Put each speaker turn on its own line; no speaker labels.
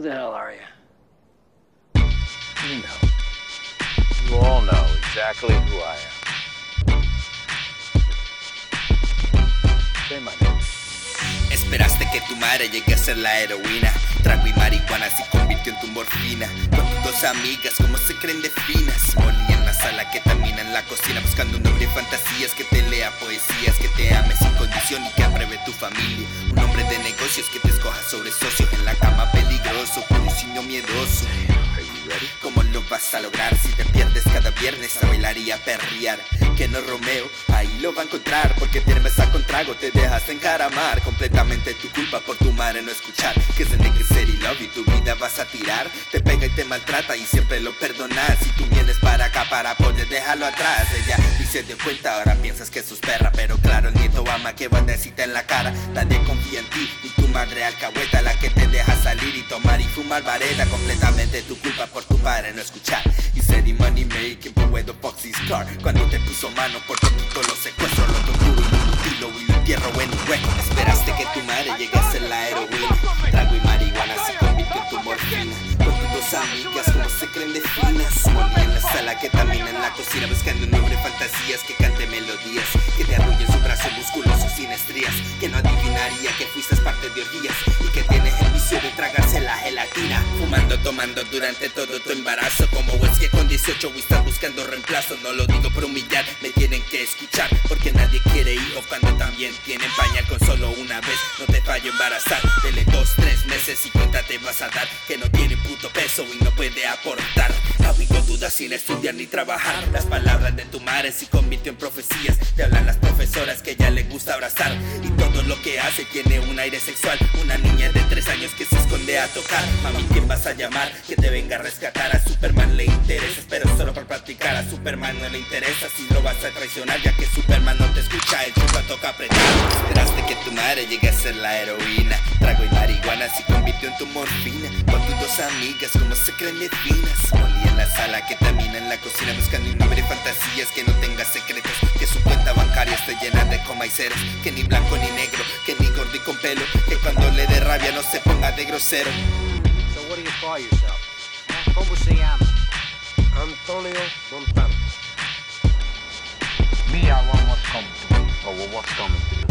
Who the hell are you?
You know. You all know exactly who I am. Say my name.
Esperaste que tu madre llegue a ser la heroína. Trago y marihuana se convirtió en tu morfina. Con tus dos amigas, como se creen de finas. Molí en la sala que termina en la cocina. Buscando un hombre de fantasías que te lea poesías, que te ame sin condición y que apruebe tu familia. Un hombre de negocios que te escoja sobre socios. En la cama miedoso. ¿Cómo lo vas a lograr si te pierdes cada viernes a bailar y a perrear? Que no Romeo, ahí lo va a encontrar Porque te a con trago, te dejas encaramar. Completamente tu culpa por tu madre no escuchar Que es nigga city love y tu vida vas a tirar. Te pega y te maltrata y siempre lo perdonas. Si tú vienes para acá para poder dejarlo atrás. Ella ni se dio cuenta, ahora piensas que sos perra Pero claro, el nieto ama que bandecita en la cara. Nadie confía en ti, ni madre alcahueta La que te deja salir y tomar y fumar vareta Completamente tu culpa por tu padre no escuchar. Y steady money making por where the his car Cuando te puso mano porque tú lo secuestro Lo torturo y lo mutilo y lo entierro en un Esperaste que tu madre llegue a ser la heroína. Trago y marihuana se convirtió en tu morfina. Con tus dos amigas como se creen de finas Molí en la sala que también en la cocina Buscando un fantasías que cante melodías Que te arrulle en su brazo musculoso Que no adivinaría que fuiste parte de orgías Y que tienes el vicio de tragarse la gelatina. Fumando, tomando durante todo tu embarazo Como es que con 18 estás buscando reemplazo. No lo digo por humillar, me tienen que escuchar Porque nadie quiere hijos cuando también tienen pañal. Con solo una vez no te fallo embarazar. Dele dos, tres meses y cuenta te vas a dar Que no tiene puto peso y no puede aportar. Habido dudas sin estudiar ni trabajar. Las palabras de tu madre se convirtió en profecías Te hablan las profesoras que ella le gusta abrazar. Y todo lo que hace tiene un aire sexual. Una niña de tres años que se esconde a tocar. Mami, ¿quién vas a llamar? Que te venga a rescatar. A Superman le interesa, pero solo para practicar. A Superman no le interesa si lo vas a traicionar Ya que Superman no te escucha, el chupa toca apretar. Esperaste que tu madre llegue a ser la heroína. Trago y marihuana se convirtió en tu morfina. Con tus dos amigas como se creen de finas Molí en la sala que termina en la cocina Buscando un nombre fantasías que no tenga secretos Que su cuenta bancaria esté llena de coma y ceros Que ni blanco ni negro, que ni gordo y con pelo Que cuando le dé rabia no se ponga de grosero
So what do you call yourself? ¿Cómo se llama?
Antonio Montano.
Me, I want what's coming to me. Or what's coming to you.